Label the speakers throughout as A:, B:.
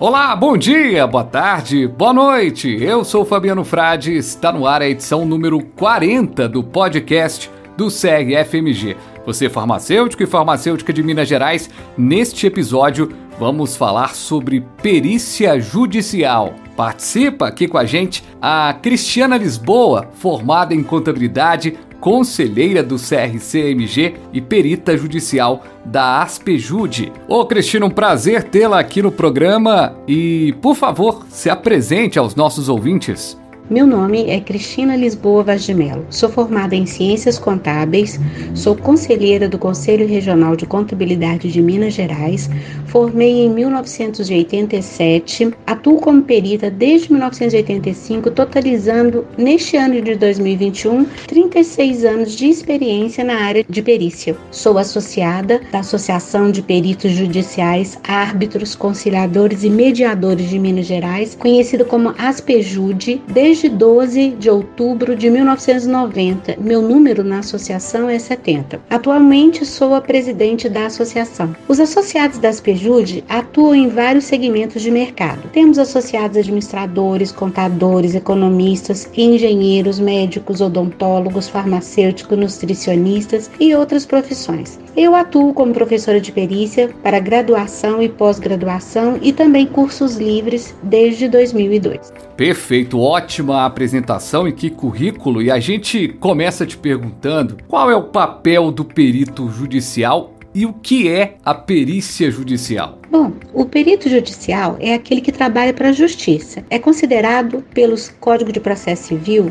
A: Olá, bom dia, boa tarde, boa noite. Eu sou Fabiano Frade, está no ar a edição número 40 do podcast do SEG FMG. Você farmacêutico e farmacêutica de Minas Gerais, neste episódio vamos falar sobre perícia judicial. Participa aqui com a gente a Cristiana Lisboa, formada em contabilidade, conselheira do CRCMG e perita judicial da Aspejude. Ô Cristina, um prazer tê-la aqui no programa e, por favor, se apresente aos nossos ouvintes.
B: Meu nome é Cristina Lisboa Vaz de Mello. Sou formada em Ciências Contábeis, sou conselheira do Conselho Regional de Contabilidade de Minas Gerais, formei em 1987, atuo como perita desde 1985, totalizando neste ano de 2021 36 anos de experiência na área de perícia. Sou associada da Associação de Peritos Judiciais, Árbitros, Conciliadores e Mediadores de Minas Gerais, conhecida como ASPEJUDE, desde desde 12 de outubro de 1990. Meu número na associação é 70. Atualmente sou a presidente da associação. Os associados da Aspejude atuam em vários segmentos de mercado. Temos associados administradores, contadores, economistas, engenheiros, médicos, odontólogos, farmacêuticos, nutricionistas e outras profissões. Eu atuo como professora de perícia para graduação e pós-graduação e também cursos livres desde 2002.
A: Perfeito, ótima apresentação e que currículo. E a gente começa te perguntando qual é o papel do perito judicial e o que é a perícia judicial?
B: Bom, o perito judicial é aquele que trabalha para a justiça. É considerado pelos Código de Processo Civil,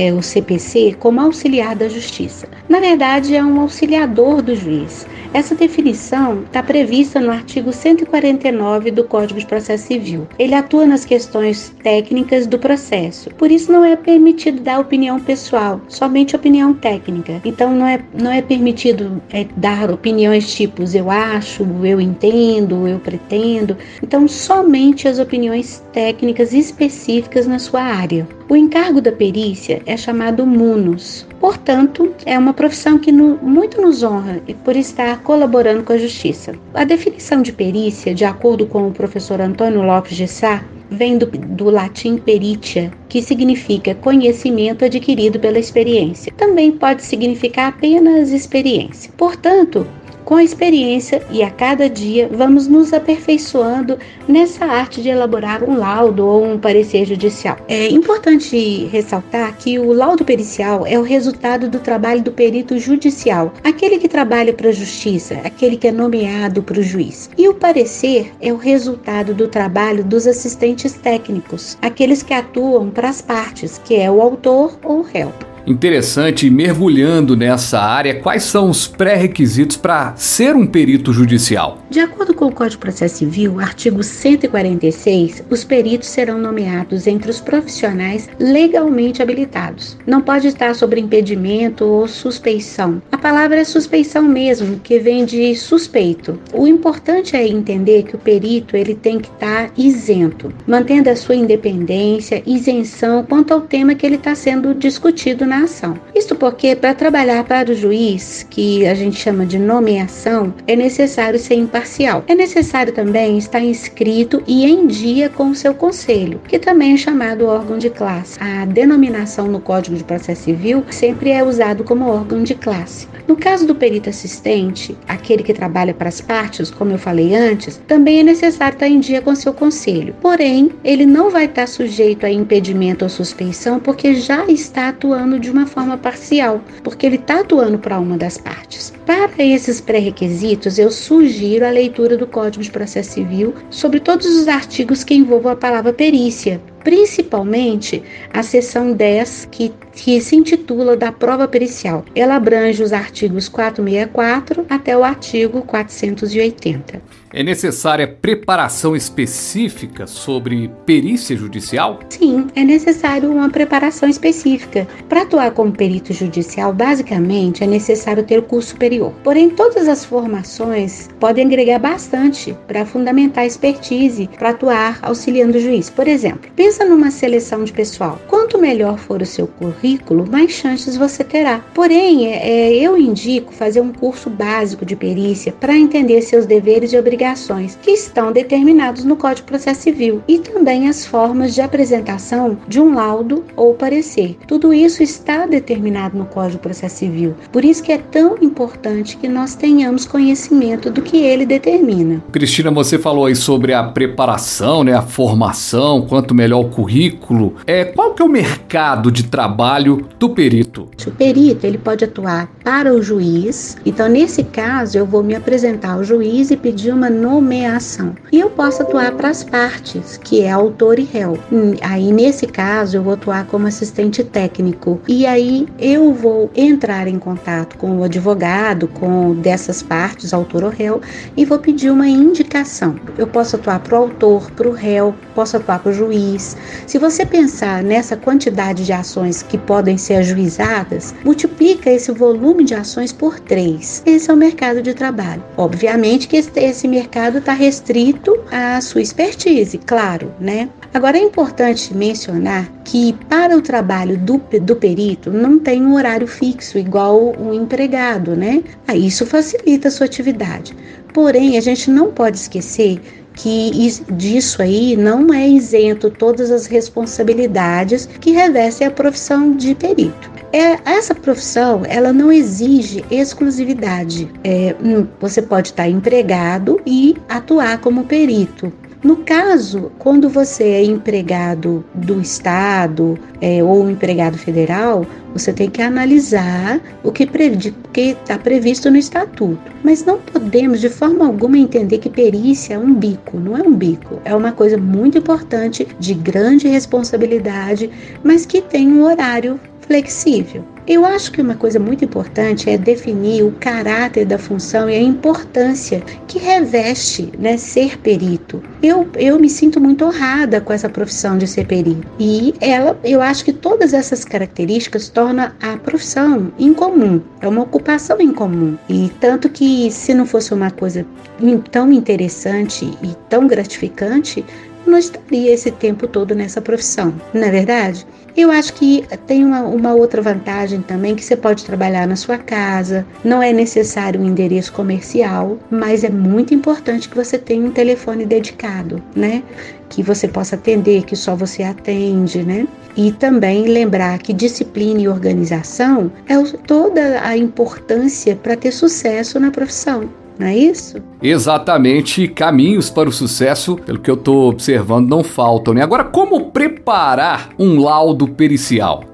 B: é o CPC, como auxiliar da justiça. Na verdade, é um auxiliador do juiz. Essa definição está prevista no artigo 149 do Código de Processo Civil. Ele atua nas questões técnicas do processo. Por isso não é permitido dar opinião pessoal, somente opinião técnica. Então não é, não é permitido é, dar opiniões tipos eu acho, eu entendo, eu pretendo. Então somente as opiniões técnicas específicas na sua área. O encargo da perícia é chamado munus. Portanto, é uma profissão que no, muito nos honra por estar colaborando com a justiça. A definição de perícia, de acordo com o professor Antônio Lopes de Sá, vem do, do, latim peritia, que significa conhecimento adquirido pela experiência. Também pode significar apenas experiência. Portanto, com a experiência e a cada dia vamos nos aperfeiçoando nessa arte de elaborar um laudo ou um parecer judicial. É importante ressaltar que o laudo pericial é o resultado do trabalho do perito judicial, aquele que trabalha para a justiça, aquele que é nomeado para o juiz. E o parecer é o resultado do trabalho dos assistentes técnicos, aqueles que atuam para as partes, que é o autor ou o réu
A: interessante mergulhando nessa área, quais são os pré-requisitos para ser um perito judicial?
B: De acordo com o Código de Processo Civil, artigo 146, os peritos serão nomeados entre os profissionais legalmente habilitados. Não pode estar sobre impedimento ou suspeição. A palavra é suspeição mesmo, que vem de suspeito. O importante é entender que o perito ele tem que estar isento, mantendo a sua independência, isenção quanto ao tema que ele está sendo discutido na na ação. Isto porque, para trabalhar para o juiz, que a gente chama de nomeação, é necessário ser imparcial. É necessário também estar inscrito e em dia com o seu conselho, que também é chamado órgão de classe. A denominação no Código de Processo Civil sempre é usado como órgão de classe. No caso do perito assistente, aquele que trabalha para as partes, como eu falei antes, também é necessário estar em dia com seu conselho. Porém, ele não vai estar sujeito a impedimento ou suspeição porque já está atuando de uma forma parcial, porque ele está atuando para uma das partes. Para esses pré-requisitos, eu sugiro a leitura do Código de Processo Civil sobre todos os artigos que envolvam a palavra perícia, principalmente a seção 10, que, que se intitula da prova pericial. Ela abrange os artigos 464 até o artigo 480.
A: É necessária preparação específica sobre perícia judicial?
B: Sim, é necessário uma preparação específica. Para atuar como perito judicial, basicamente é necessário ter o curso superior. Porém, todas as formações podem agregar bastante para fundamentar a expertise para atuar auxiliando o juiz. Por exemplo, Pensa numa seleção de pessoal. Quanto melhor for o seu currículo, mais chances você terá. Porém, é, é eu indico fazer um curso básico de perícia para entender seus deveres e obrigações, que estão determinados no Código de Processo Civil, e também as formas de apresentação de um laudo ou parecer. Tudo isso está determinado no Código de Processo Civil. Por isso que é tão importante que nós tenhamos conhecimento do que ele determina.
A: Cristina, você falou aí sobre a preparação, né, a formação, quanto melhor o currículo. É, qual que é o mercado de trabalho do perito?
B: O perito, ele pode atuar para o juiz. Então, nesse caso, eu vou me apresentar ao juiz e pedir uma nomeação. E eu posso atuar para as partes, que é autor e réu. Hum, aí, nesse caso, eu vou atuar como assistente técnico. E aí, eu vou entrar em contato com o advogado, com dessas partes, autor ou réu, e vou pedir uma indicação. Eu posso atuar para o autor, para o réu, posso atuar para o juiz. Se você pensar nessa quantidade de ações que podem ser ajuizadas, multiplica esse volume de ações por três. Esse é o mercado de trabalho. Obviamente que esse mercado está restrito à sua expertise, claro, né? Agora é importante mencionar que para o trabalho do, do perito não tem um horário fixo igual um empregado, né? Isso facilita a sua atividade. Porém, a gente não pode esquecer que disso aí não é isento todas as responsabilidades que revestem a profissão de perito. É, essa profissão ela não exige exclusividade. É, hum, você pode estar empregado e atuar como perito. No caso, quando você é empregado do Estado é, ou empregado federal, você tem que analisar o que está previsto no estatuto. Mas não podemos de forma alguma entender que perícia é um bico. Não é um bico. É uma coisa muito importante, de grande responsabilidade, mas que tem um horário flexível. Eu acho que uma coisa muito importante é definir o caráter da função e a importância que reveste né, ser perito. Eu, eu me sinto muito honrada com essa profissão de ser perito. E ela, eu acho que todas essas características tornam a profissão incomum. É uma ocupação incomum. E tanto que se não fosse uma coisa tão interessante e tão gratificante, não estaria esse tempo todo nessa profissão, não é verdade? Eu acho que tem uma, uma, outra vantagem também que você pode trabalhar na sua casa, não é necessário um endereço comercial, mas é muito importante que você tenha um telefone dedicado, né? Que você possa atender, que só você atende, né? E também lembrar que disciplina e organização é toda a importância para ter sucesso na profissão não é isso?
A: Exatamente, caminhos para o sucesso, pelo que eu estou observando, não faltam. Né? Agora, como preparar um laudo pericial?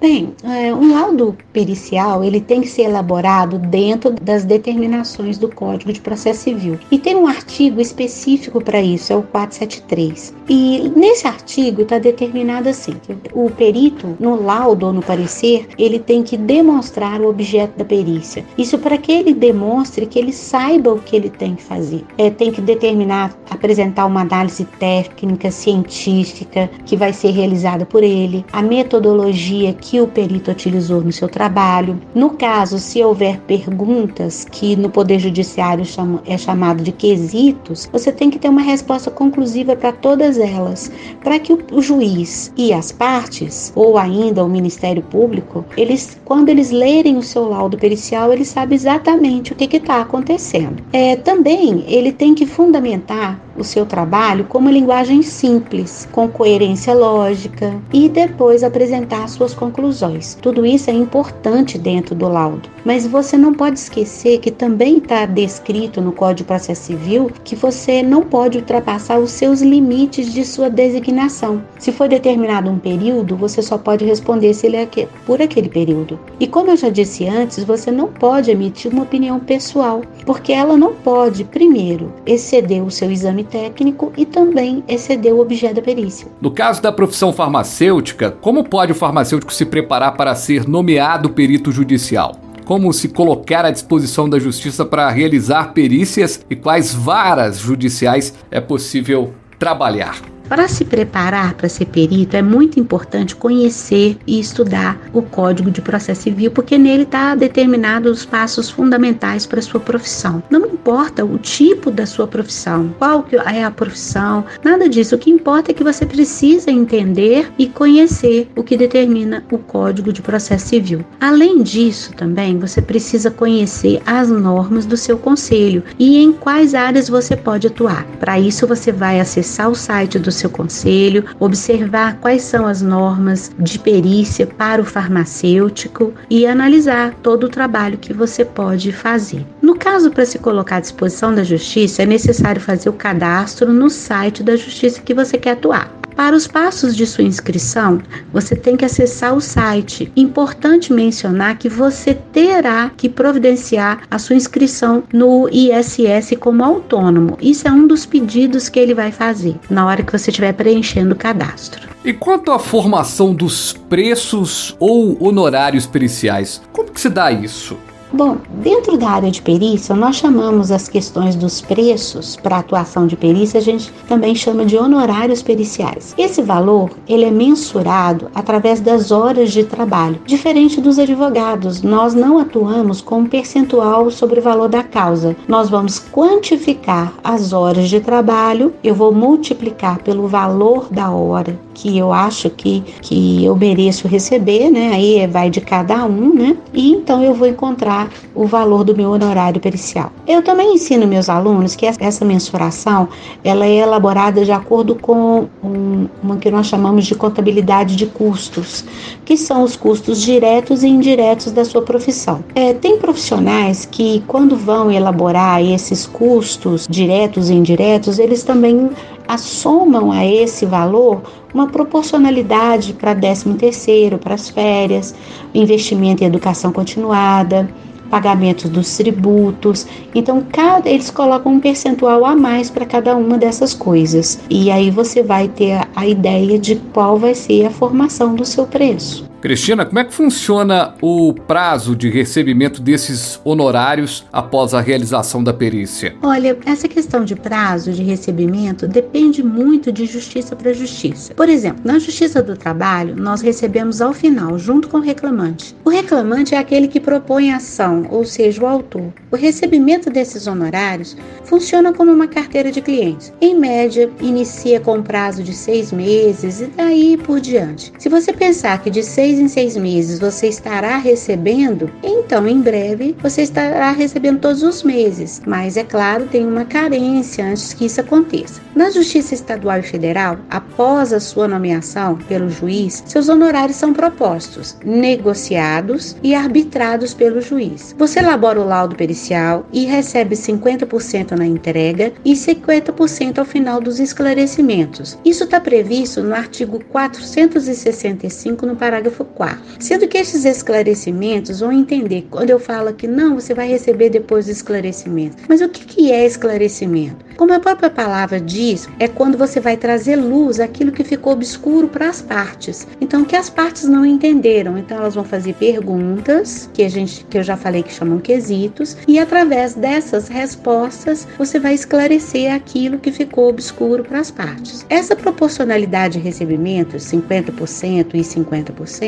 B: Bem, é, um laudo pericial ele tem que ser elaborado dentro das determinações do Código de Processo Civil e tem um artigo específico para isso, é o 473. E nesse artigo está determinado assim: que o perito no laudo ou no parecer ele tem que demonstrar o objeto da perícia. Isso para que ele demonstre que ele saiba o que ele tem que fazer. É, tem que determinar, apresentar uma análise técnica, científica que vai ser realizada por ele, a metodologia que o perito utilizou no seu trabalho. No caso, se houver perguntas que no Poder Judiciário é chamado de quesitos, você tem que ter uma resposta conclusiva para todas elas, para que o juiz e as partes, ou ainda o Ministério Público, eles, quando eles lerem o seu laudo pericial, eles sabem exatamente o que está acontecendo. É, também ele tem que fundamentar o seu trabalho com uma linguagem simples, com coerência lógica e depois apresentar suas conclusões. Tudo isso é importante dentro do laudo, mas você não pode esquecer que também está descrito no Código de Processo Civil que você não pode ultrapassar os seus limites de sua designação. Se for determinado um período, você só pode responder se ele é por aquele período. E como eu já disse antes, você não pode emitir uma opinião pessoal, porque ela não pode, primeiro, exceder o seu exame técnico e também exceder o objeto da perícia.
A: No caso da profissão farmacêutica, como pode o farmacêutico se preparar para ser nomeado perito judicial? Como se colocar à disposição da justiça para realizar perícias e quais varas judiciais é possível trabalhar?
B: Para se preparar para ser perito, é muito importante conhecer e estudar o Código de Processo Civil, porque nele está determinado os passos fundamentais para a sua profissão. Não importa o tipo da sua profissão, qual que é a profissão, nada disso. O que importa é que você precisa entender e conhecer o que determina o Código de Processo Civil. Além disso, também você precisa conhecer as normas do seu conselho e em quais áreas você pode atuar. Para isso, você vai acessar o site do seu conselho, observar quais são as normas de perícia para o farmacêutico e analisar todo o trabalho que você pode fazer. No caso, para se colocar à disposição da justiça, é necessário fazer o cadastro no site da justiça que você quer atuar. Para os passos de sua inscrição, você tem que acessar o site. Importante mencionar que você terá que providenciar a sua inscrição no ISS como autônomo. Isso é um dos pedidos que ele vai fazer na hora que você estiver preenchendo o cadastro.
A: E quanto à formação dos preços ou honorários periciais, como que se dá isso?
B: Bom, dentro da área de perícia, nós chamamos as questões dos preços para atuação de perícia, a gente também chama de honorários periciais. Esse valor, ele é mensurado através das horas de trabalho. Diferente dos advogados, nós não atuamos com um percentual sobre o valor da causa. Nós vamos quantificar as horas de trabalho, eu vou multiplicar pelo valor da hora que eu acho que, que eu mereço receber, né? Aí vai de cada um, né? E então eu vou encontrar o valor do meu honorário pericial. Eu também ensino meus alunos que essa mensuração ela é elaborada de acordo com um, uma que nós chamamos de contabilidade de custos, que são os custos diretos e indiretos da sua profissão. É, tem profissionais que quando vão elaborar esses custos diretos e indiretos, eles também assomam a esse valor uma proporcionalidade para 13 terceiro, para as férias, investimento em educação continuada, pagamentos dos tributos. Então, cada eles colocam um percentual a mais para cada uma dessas coisas. E aí você vai ter a, a ideia de qual vai ser a formação do seu preço.
A: Cristina, como é que funciona o prazo de recebimento desses honorários após a realização da perícia?
B: Olha, essa questão de prazo de recebimento depende muito de justiça para justiça. Por exemplo, na Justiça do Trabalho, nós recebemos ao final, junto com o reclamante. O reclamante é aquele que propõe a ação, ou seja, o autor. O recebimento desses honorários funciona como uma carteira de clientes. Em média, inicia com um prazo de seis meses e daí por diante. Se você pensar que de seis seis em seis meses você estará recebendo, então em breve você estará recebendo todos os meses. Mas é claro, tem uma carência antes que isso aconteça. Na Justiça Estadual e Federal, após a sua nomeação pelo juiz, seus honorários são propostos, negociados e arbitrados pelo juiz. Você elabora o laudo pericial e recebe 50% na entrega e 50% ao final dos esclarecimentos. Isso está previsto no artigo 465, no parágrafo 4. Sendo que esses esclarecimentos vão entender quando eu falo que não, você vai receber depois do esclarecimento. Mas o que, que é esclarecimento? Como a própria palavra diz, é quando você vai trazer luz aquilo que ficou obscuro para as partes. Então, que as partes não entenderam. Então, elas vão fazer perguntas, que a gente que eu já falei que chamam quesitos, e através dessas respostas você vai esclarecer aquilo que ficou obscuro para as partes. Essa proporcionalidade de recebimento, 50% e 50%,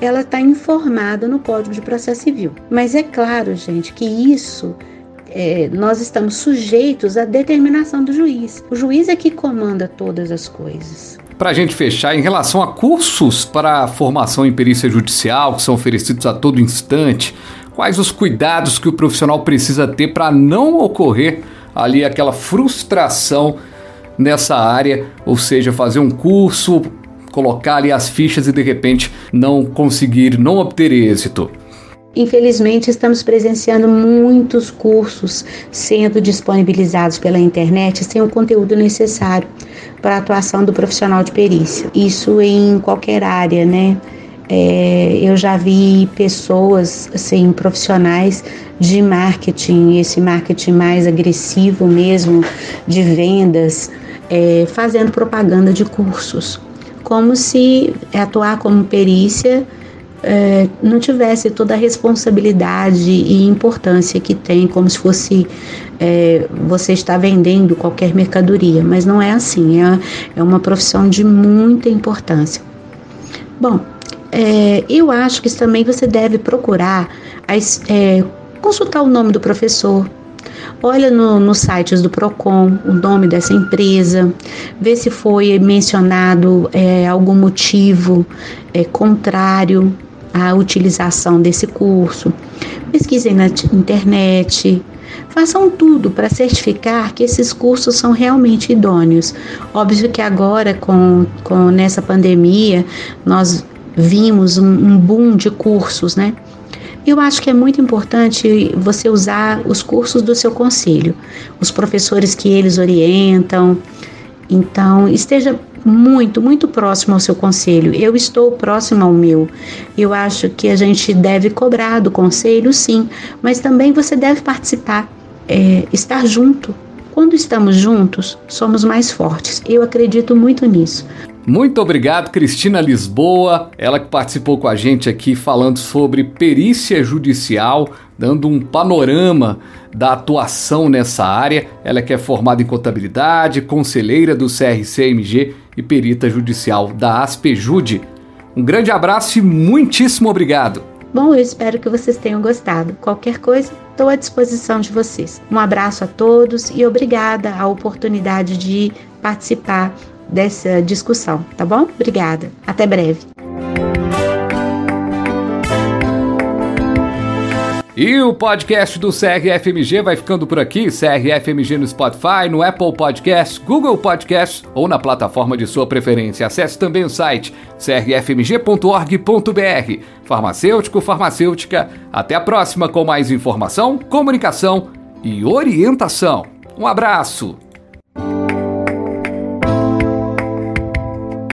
B: ela está informada no Código de Processo Civil. Mas é claro, gente, que isso é, nós estamos sujeitos à determinação do juiz. O juiz é que comanda todas as coisas.
A: Para a gente fechar, em relação a cursos para formação em perícia judicial, que são oferecidos a todo instante, quais os cuidados que o profissional precisa ter para não ocorrer ali aquela frustração nessa área, ou seja, fazer um curso, colocar ali as fichas e de repente não conseguir, não obter êxito.
B: Infelizmente, estamos presenciando muitos cursos sendo disponibilizados pela internet sem o conteúdo necessário para a atuação do profissional de perícia. Isso em qualquer área, né? É, eu já vi pessoas, assim, profissionais de marketing, esse marketing mais agressivo mesmo, de vendas, é, fazendo propaganda de cursos, como se atuar como perícia é, não tivesse toda a responsabilidade e importância que tem, como se fosse é, você estar vendendo qualquer mercadoria, mas não é assim, é, é uma profissão de muita importância. Bom, é, eu acho que também você deve procurar as, consultar o nome do professor, olha no, nos sites do PROCON o nome dessa empresa, vê se foi mencionado é, algum motivo é, contrário à utilização desse curso. Pesquisem na internet, Façam tudo para certificar que esses cursos são realmente idôneos. Óbvio que agora, com, com nessa pandemia, nós vimos um, um boom de cursos, né? Eu acho que é muito importante você usar os cursos do seu conselho, os professores que eles orientam. Então, esteja muito, muito próximo ao seu conselho. Eu estou próximo ao meu. Eu acho que a gente deve cobrar do conselho, sim, mas também você deve participar, é, estar junto. Quando estamos juntos, somos mais fortes. Eu acredito muito nisso.
A: Muito obrigado, Cristina Lisboa, ela que participou com a gente aqui falando sobre perícia judicial, dando um panorama da atuação nessa área. Ela que é formada em contabilidade, conselheira do CRCMG e perita judicial da Aspejude. Um grande abraço e muitíssimo obrigado.
B: Bom, eu espero que vocês tenham gostado. Qualquer coisa, estou à disposição de vocês. Um abraço a todos e obrigada a oportunidade de participar dessa discussão, tá bom? Obrigada. Até breve.
A: E o podcast do CRFMG vai ficando por aqui. CRFMG no Spotify, no Apple Podcast, Google Podcast ou na plataforma de sua preferência. Acesse também o site crfmg.org.br. Farmacêutico, farmacêutica. Até a próxima com mais informação, comunicação e orientação. Um abraço!